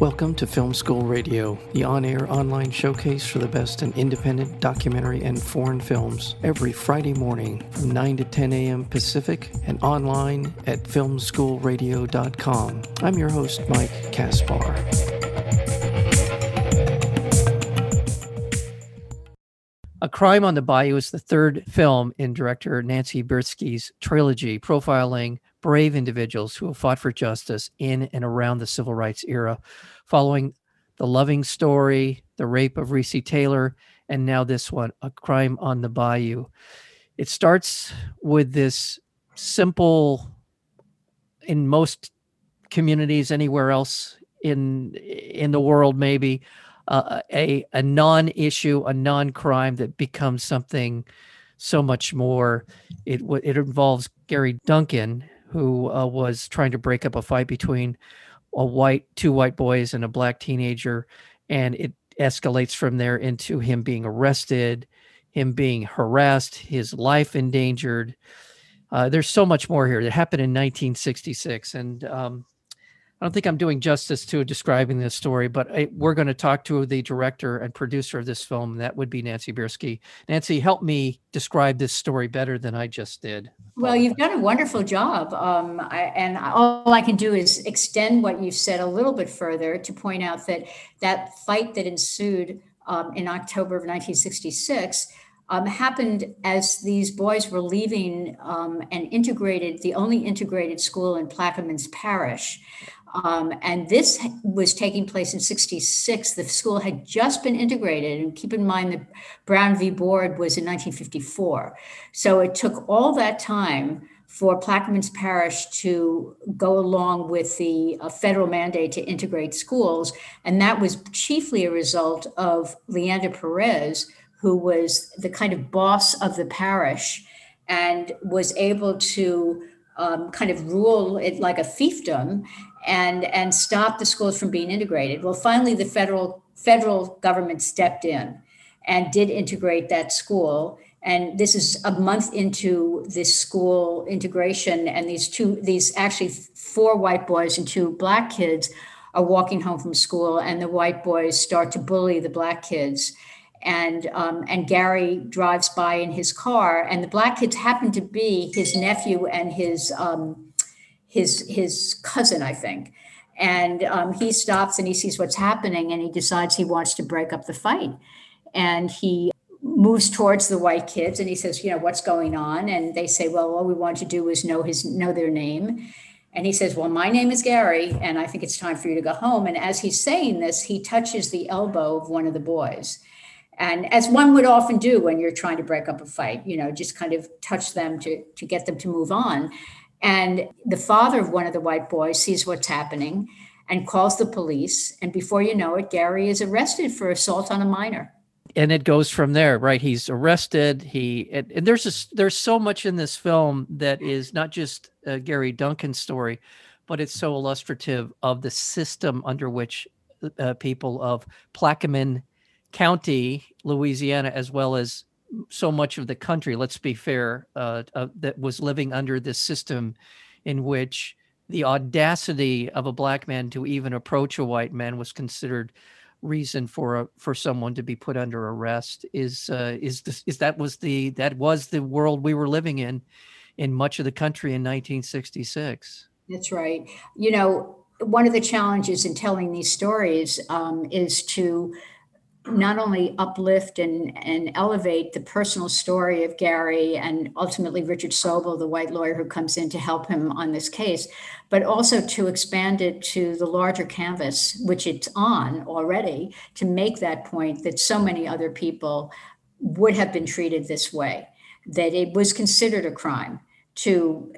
Welcome to Film School Radio, the on air online showcase for the best in independent documentary and foreign films, every Friday morning from 9 to 10 a.m. Pacific and online at filmschoolradio.com. I'm your host, Mike Kaspar. A Crime on the Bayou is the third film in director Nancy Buirski's trilogy profiling brave individuals who have fought for justice in and around the civil rights era, following the loving story, the rape of Recy Taylor, and now this one, A Crime on the Bayou. It starts with this simple, in most communities anywhere else in in the world, maybe uh, a a non-issue, a non-crime that becomes something so much more. It it involves Gary Duncan, who uh, was trying to break up a fight between a white two white boys and a black teenager and it escalates from there into him being arrested him being harassed his life endangered. Uh, there's so much more here. That happened in 1966 and um, I don't think I'm doing justice to describing this story, but I, we're going to talk to the director and producer of this film. That would be Nancy Buirski. Nancy, help me describe this story better than I just did. Well, you've done a wonderful job. Um, I, and all I can do is extend what you've said a little bit further to point out that that fight that ensued um, in October of 1966 um, happened as these boys were leaving um, an integrated, the only integrated school in Plaquemines Parish. Um, and this was taking place in 66. The school had just been integrated. And keep in mind that Brown v. Board was in 1954. So it took all that time for Plaquemines Parish to go along with the uh, federal mandate to integrate schools. And that was chiefly a result of Leander Perez, who was the kind of boss of the parish and was able to um, kind of rule it like a fiefdom and and stop the schools from being integrated. Well, finally, the federal federal government stepped in and did integrate that school. And this is a month into this school integration, and these two, these actually four white boys and two black kids are walking home from school, and the white boys start to bully the black kids. And um, and Gary drives by in his car, and the black kids happen to be his nephew and his um, his his cousin, I think. And um, he stops and he sees what's happening and he decides he wants to break up the fight. And he moves towards the white kids and he says, you know, what's going on? And they say, well, all we want to do is know his know their name. And he says, Well, my name is Gary, and I think it's time for you to go home. And as he's saying this, he touches the elbow of one of the boys. And as one would often do when you're trying to break up a fight, you know, just kind of touch them to, to get them to move on. And the father of one of the white boys sees what's happening and calls the police. And before you know it, Gary is arrested for assault on a minor. And it goes from there, right? He's arrested. He and, and there's a, there's so much in this film that is not just Gary Duncan's story, but it's so illustrative of the system under which uh, people of Plaquemine County, Louisiana, as well as so much of the country, let's be fair, uh, uh, that was living under this system in which the audacity of a black man to even approach a white man was considered reason for a, for someone to be put under arrest is uh, is this, is that was the that was the world we were living in in much of the country in 1966 that's right. You know one of the challenges in telling these stories um, is to not only uplift and, and elevate the personal story of Gary and ultimately Richard Sobol, the white lawyer who comes in to help him on this case, but also to expand it to the larger canvas, which it's on already, to make that point that so many other people would have been treated this way, that it was considered a crime to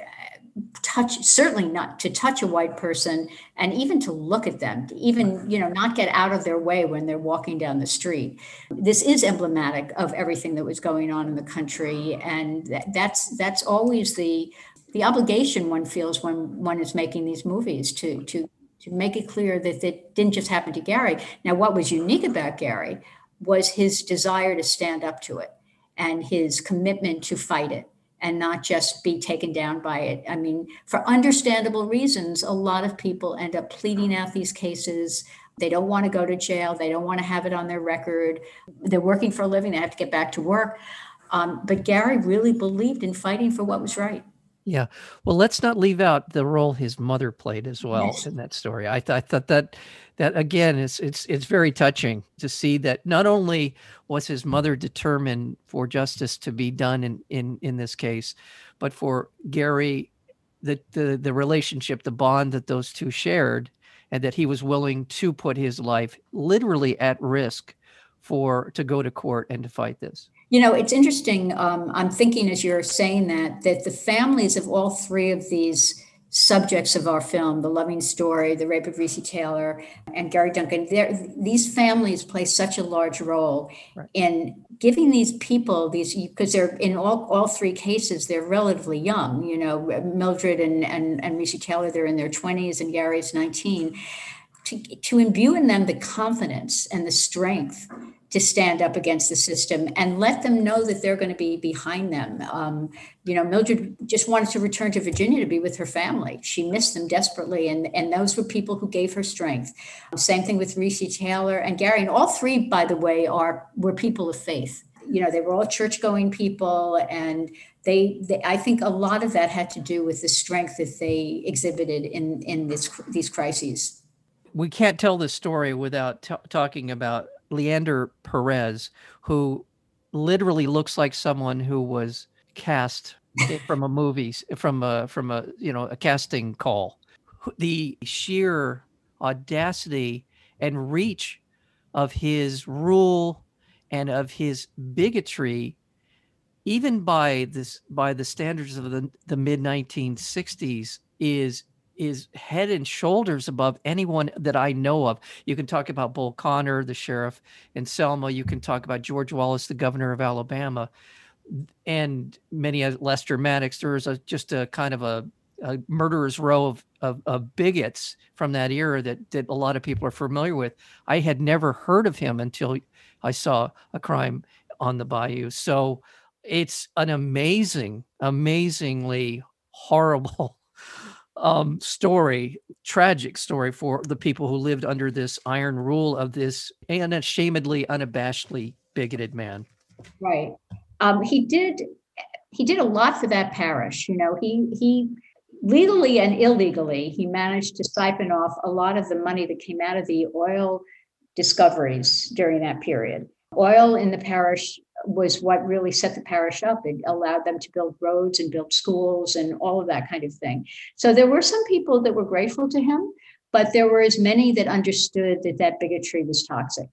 touch certainly not to touch a white person and even to look at them to even mm-hmm. you know not get out of their way when they're walking down the street. This is emblematic of everything that was going on in the country and that's that's always the the obligation one feels when one is making these movies to to to make it clear that it didn't just happen to Gary. Now what was unique about Gary was his desire to stand up to it and his commitment to fight it and not just be taken down by it. I mean, for understandable reasons, a lot of people end up pleading out these cases, They don't want to go to jail. They don't want to have it on their record. They're working for a living. They have to get back to work. Um, but Gary really believed in fighting for what was right. Yeah. Well, let's not leave out the role his mother played as well yes. in that story. I, th- I thought that that again is it's it's very touching to see that not only was his mother determined for justice to be done in in in this case, but for Gary, the the the relationship, the bond that those two shared, and that he was willing to put his life literally at risk for to go to court and to fight this. You know, it's interesting. Um, I'm thinking as you're saying that, that the families of all three of these subjects of our film, the loving story, the rape of Recy Taylor, and Gary Duncan, these families play such a large role right. in giving these people these because they're in all, all three cases they're relatively young. You know, Mildred and and and Taylor they're in their 20s and Gary's 19. To, to imbue in them the confidence and the strength to stand up against the system and let them know that they're going to be behind them. Um, you know, Mildred just wanted to return to Virginia to be with her family. She missed them desperately, and, and those were people who gave her strength. Same thing with Recy Taylor and Gary, and all three, by the way, are were people of faith. You know, they were all church-going people, and they, they, I think a lot of that had to do with the strength that they exhibited in in this these crises. We can't tell this story without t- talking about Leander Perez, who literally looks like someone who was cast from a movie, from a from a you know a casting call. The sheer audacity and reach of his rule and of his bigotry even by this by the standards of the, the mid 1960s is is head and shoulders above anyone that I know of. You can talk about Bull Connor, the sheriff in Selma. You can talk about George Wallace, the governor of Alabama, and many Lester Maddox. There was a, just a kind of a, a murderer's row of, of, of, bigots from that era that, that a lot of people are familiar with. I had never heard of him until I saw a crime on the bayou. So it's an amazing, amazingly horrible um, story, tragic story for the people who lived under this iron rule of this unashamedly, unabashedly bigoted man. Right. Um, he did. He did a lot for that parish. You know, he he legally and illegally he managed to siphon off a lot of the money that came out of the oil discoveries during that period. Oil in the parish was what really set the parish up. It allowed them to build roads and build schools and all of that kind of thing. So there were some people that were grateful to him, but there were as many that understood that that bigotry was toxic.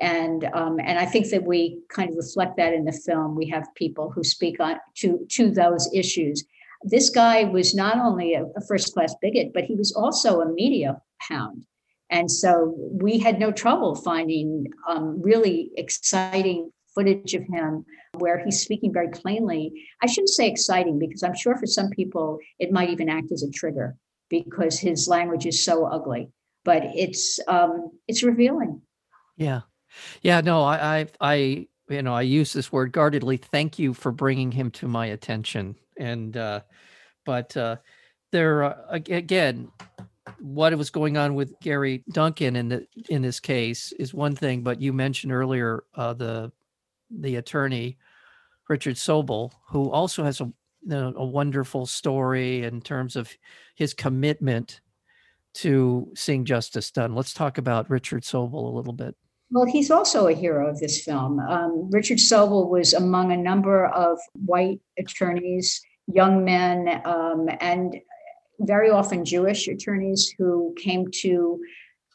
And um, and I think that we kind of reflect that in the film. We have people who speak on to to those issues. This guy was not only a, a first class bigot, but he was also a media hound. And so we had no trouble finding um, really exciting footage of him where he's speaking very plainly. I shouldn't say exciting because I'm sure for some people it might even act as a trigger because his language is so ugly. But it's um, it's revealing. Yeah, yeah. No, I, I, I, you know, I use this word guardedly. Thank you for bringing him to my attention. And, uh, but uh, there uh, again, what was going on with Gary Duncan in the in this case is one thing, but you mentioned earlier uh, the the attorney Richard Sobol, who also has a a wonderful story in terms of his commitment to seeing justice done. Let's talk about Richard Sobol a little bit. Well, he's also a hero of this film. Um, Richard Sobol was among a number of white attorneys, young men, um, and very often Jewish attorneys who came to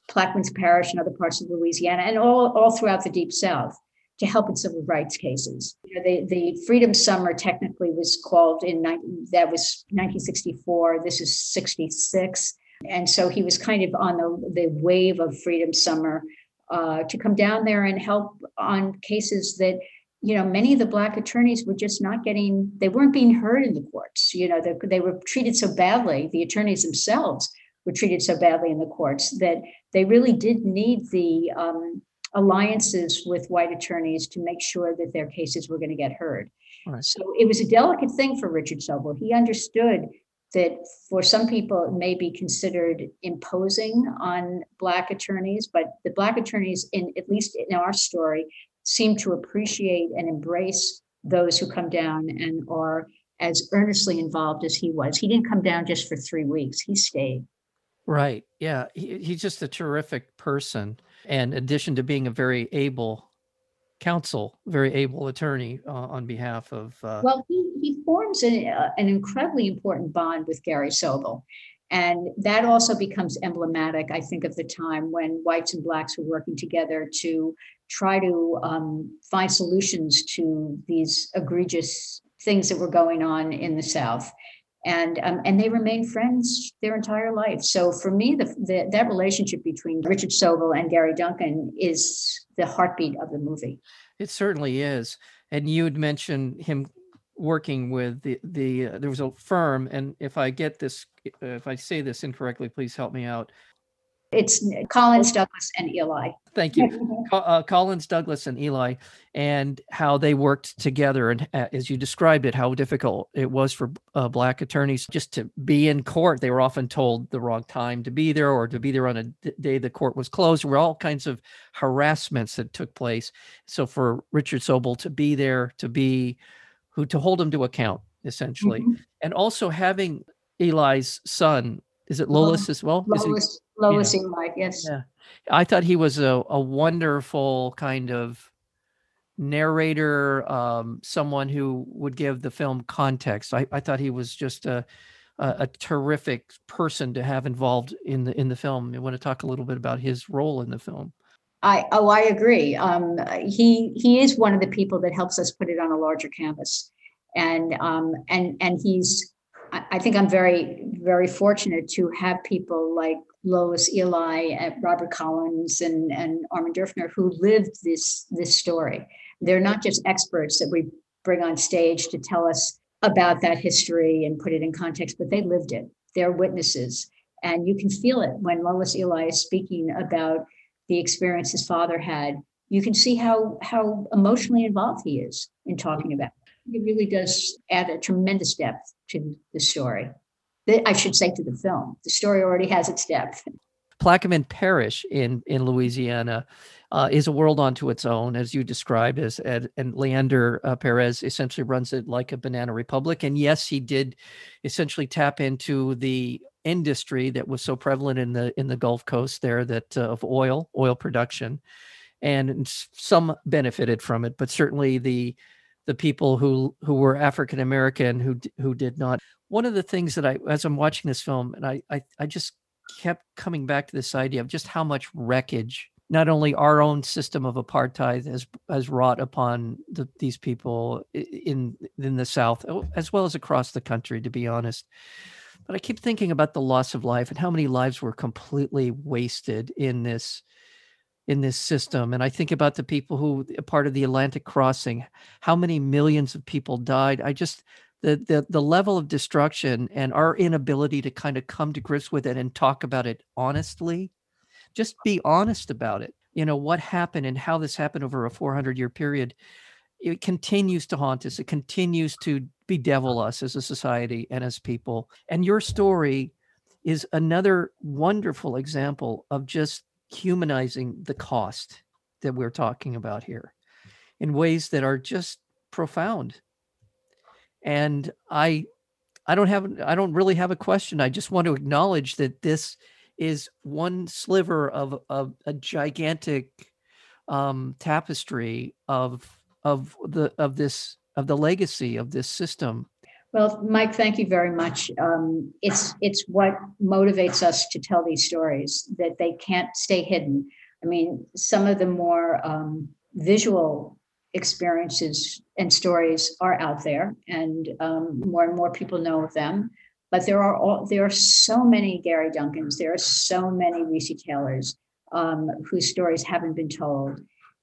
Plaquemines Parish and other parts of Louisiana and all, all throughout the Deep South to help in civil rights cases. You know, the, the Freedom Summer technically was called in, that was 1964. This is 66. And so he was kind of on the, the wave of Freedom Summer uh, to come down there and help on cases that, you know, many of the Black attorneys were just not getting, they weren't being heard in the courts. You know, they, they were treated so badly, the attorneys themselves were treated so badly in the courts that they really did need the um, alliances with white attorneys to make sure that their cases were going to get heard. Right. So it was a delicate thing for Richard Sobol. He understood that for some people it may be considered imposing on Black attorneys, but the Black attorneys, in at least in our story, seem to appreciate and embrace those who come down and are as earnestly involved as he was. He didn't come down just for three weeks, he stayed. Right. Yeah. He, he's just a terrific person. And in addition to being a very able counsel, very able attorney uh, on behalf of. Uh, well, he, he forms an, uh, an incredibly important bond with Gary Sobol. And that also becomes emblematic, I think, of the time when whites and blacks were working together to try to um, find solutions to these egregious things that were going on in the South. And um, and they remain friends their entire life. So for me, the, the, that relationship between Richard Sobol and Gary Duncan is the heartbeat of the movie. It certainly is. And you had mentioned him working with the the uh, there was a firm, and if I get this, if I say this incorrectly, please help me out. It's Collins, Douglas, and Elie. Thank you. uh, Collins, Douglas, and Elie, and how they worked together. And uh, as you described it, how difficult it was for uh, Black attorneys just to be in court. They were often told the wrong time to be there or to be there on a d- day the court was closed. There were all kinds of harassments that took place. So for Richard Sobol to be there, to be who, to hold him to account, essentially. Mm-hmm. And also having Elie's son, is it Lolis as well? Lois. Lois yeah. Elie, yes. Yeah. I thought he was a, a wonderful kind of narrator, um, someone who would give the film context. I, I thought he was just a, a, a terrific person to have involved in the in the film. I want to talk a little bit about his role in the film. I oh I agree. Um, he he is one of the people that helps us put it on a larger canvas, and um, and and he's I think I'm very very fortunate to have people like Lois Elie uh, Robert Collins, and, and Armand Derfner, who lived this, this story. They're not just experts that we bring on stage to tell us about that history and put it in context, but they lived it. They're witnesses. And you can feel it when Lois Elie is speaking about the experience his father had. You can see how, how emotionally involved he is in talking about it. It really does add a tremendous depth to the story. I should say to the film. The story already has its depth. Plaquemine Parish in in Louisiana uh, is a world unto its own, as you described, as and, and Leander uh, Perez essentially runs it like a banana republic. And yes, he did essentially tap into the industry that was so prevalent in the in the Gulf Coast there that uh, of oil oil production, and some benefited from it, but certainly the the people who who were African American who who did not one of the things that I, as I'm watching this film, and I, I, I just kept coming back to this idea of just how much wreckage not only our own system of apartheid has has wrought upon the, these people in in the South, oh, as well as across the country, to be honest. But I keep thinking about the loss of life and how many lives were completely wasted in this in this system. And I think about the people who are part of the Atlantic crossing, how many millions of people died. I just the the the level of destruction and our inability to kind of come to grips with it and talk about it honestly just be honest about it you know what happened and how this happened over a 400 year period it continues to haunt us it continues to bedevil us as a society and as people and your story is another wonderful example of just humanizing the cost that we're talking about here in ways that are just profound and I I don't have I don't really have a question. I just want to acknowledge that this is one sliver of, of a gigantic um, tapestry of of the of this of the legacy of this system. Well, Mike, thank you very much. Um, it's it's what motivates us to tell these stories that they can't stay hidden. I mean, some of the more um, visual experiences and stories are out there, and um, more and more people know of them. But there are all, there are so many Gary Duncans, there are so many Recy Taylors um, whose stories haven't been told.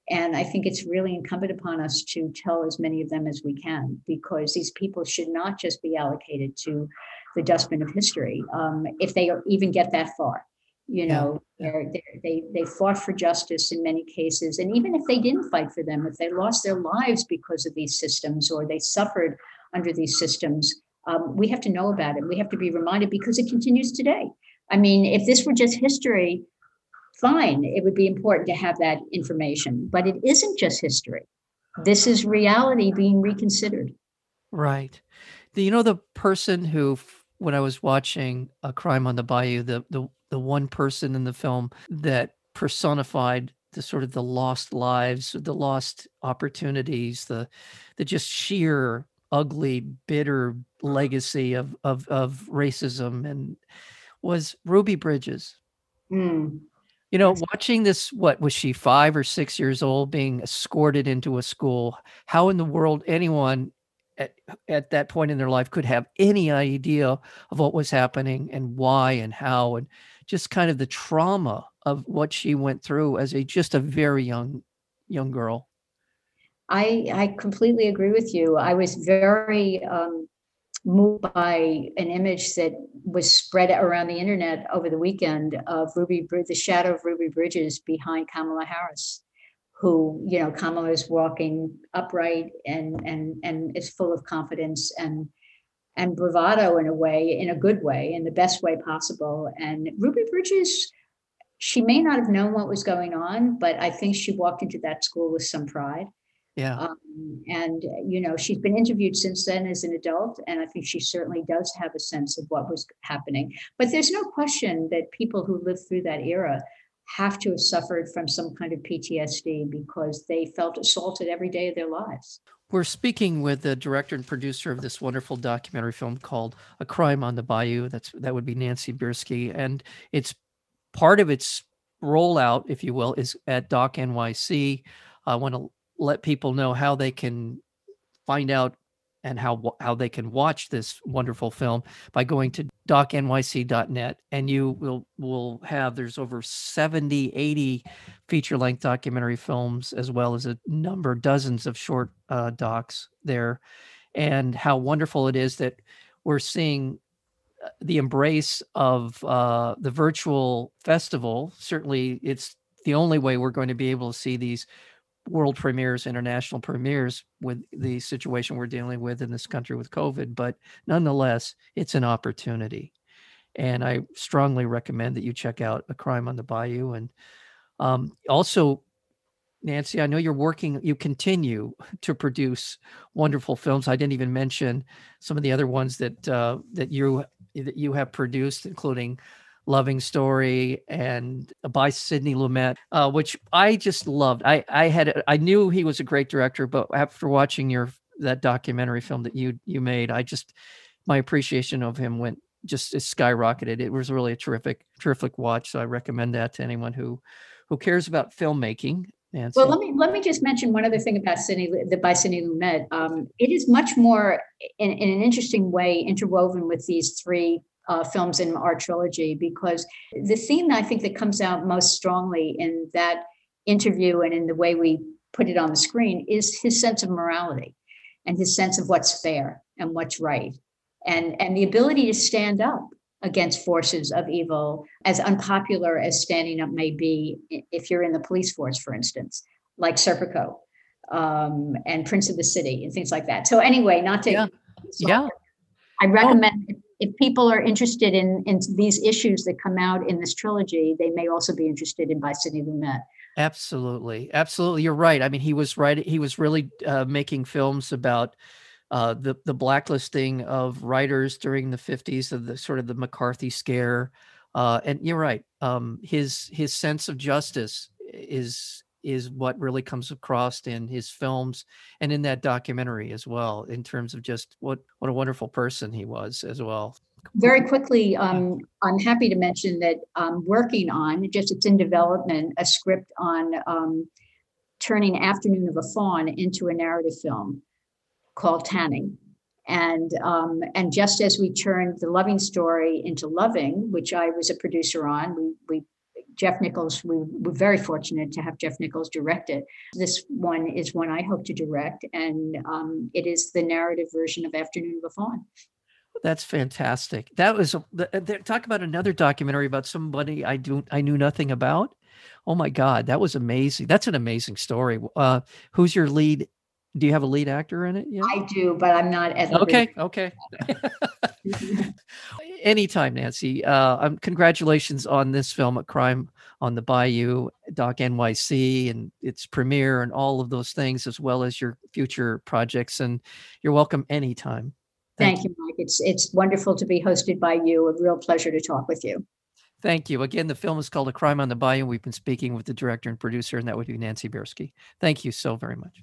And I think it's really incumbent upon us to tell as many of them as we can, because these people should not just be allocated to the dustbin of history, um, if they even get that far you know yeah. they're, they're, they they fought for justice in many cases and even if they didn't fight for them if they lost their lives because of these systems or they suffered under these systems um, we have to know about it. We have to be reminded because it continues today. I mean, if this were just history, fine, it would be important to have that information, but it isn't just history. This is reality being reconsidered. Right. You know, the person who, when I was watching A Crime on the Bayou, the, the, the one person in the film that personified the sort of the lost lives, the lost opportunities, the, the just sheer ugly, bitter legacy of, of, of racism and was Ruby Bridges. Mm. You know, watching this, what was she, five or six years old, being escorted into a school? How in the world anyone at, at that point in their life could have any idea of what was happening and why and how, and just kind of the trauma of what she went through as a just a very young young girl. I I completely agree with you. I was very um, moved by an image that was spread around the internet over the weekend of Ruby, the shadow of Ruby Bridges behind Kamala Harris, who, you know, Kamala is walking upright and and and is full of confidence and and bravado in a way, in a good way, in the best way possible. And Ruby Bridges, she may not have known what was going on, but I think she walked into that school with some pride. Yeah. Um, and, you know, she's been interviewed since then as an adult, and I think she certainly does have a sense of what was happening. But there's no question that people who lived through that era have to have suffered from some kind of PTSD because they felt assaulted every day of their lives. We're speaking with the director and producer of this wonderful documentary film called A Crime on the Bayou. That's that would be Nancy Buirski. And it's part of its rollout, if you will, is at Doc NYC. I want to let people know how they can find out and how how they can watch this wonderful film by going to docnyc.net and you will will have there's over 70 80 feature length documentary films as well as a number dozens of short uh, docs there. And how wonderful it is that we're seeing uh, the embrace of uh, the virtual festival. Certainly it's the only way we're going to be able to see these world premieres, international premieres with the situation we're dealing with in this country with COVID. But nonetheless, it's an opportunity. And I strongly recommend that you check out A Crime on the Bayou. And um, also, Nancy, I know you're working, you continue to produce wonderful films. I didn't even mention some of the other ones that uh, that you that you have produced, including loving story and by Sidney Lumet, uh, which I just loved. I I had I knew he was a great director, but after watching your that documentary film that you you made, I just my appreciation of him went just skyrocketed. It was really a terrific terrific watch. So I recommend that to anyone who who cares about filmmaking. Nancy. Well, let me let me just mention one other thing about Sidney, the by Sidney Lumet. Um, it is much more in, in an interesting way interwoven with these three uh, films in our trilogy because the theme I think that comes out most strongly in that interview and in the way we put it on the screen is his sense of morality and his sense of what's fair and what's right and and the ability to stand up against forces of evil as unpopular as standing up may be if you're in the police force for instance like serpico um, and prince of the city and things like that. So anyway not to yeah, yeah. i recommend oh if people are interested in in these issues that come out in this trilogy, they may also be interested in by Sidney Lumet. Absolutely, absolutely, you're right. I mean, he was right. He was really uh, making films about uh, the the blacklisting of writers during the 50s of the sort of the McCarthy scare. Uh, and you're right. Um, his his sense of justice is is what really comes across in his films and in that documentary as well in terms of just what what a wonderful person he was as well. Very quickly um, i'm happy to mention that i'm working on just it's in development a script on um, turning afternoon of a faun into a narrative film called tanning. And um, and just as we turned the loving story into loving which i was a producer on we we Jeff Nichols, we were very fortunate to have Jeff Nichols direct it. This one is one I hope to direct, and um, it is the narrative version of Afternoon of a Faun. That's fantastic. That was a, talk about another documentary about somebody I do I knew nothing about. Oh my God, that was amazing. That's an amazing story. Uh, who's your lead Do you have a lead actor in it yet? I do, but I'm not as Okay, okay. Anytime, Nancy. Uh, um, congratulations on this film, A Crime on the Bayou, Doc NYC, and its premiere, and all of those things, as well as your future projects. And you're welcome anytime. Thank, you, Mike. It's it's wonderful to be hosted by you. A real pleasure to talk with you. Thank you. Again, the film is called A Crime on the Bayou. We've been speaking with the director and producer, and that would be Nancy Buirski. Thank you so very much.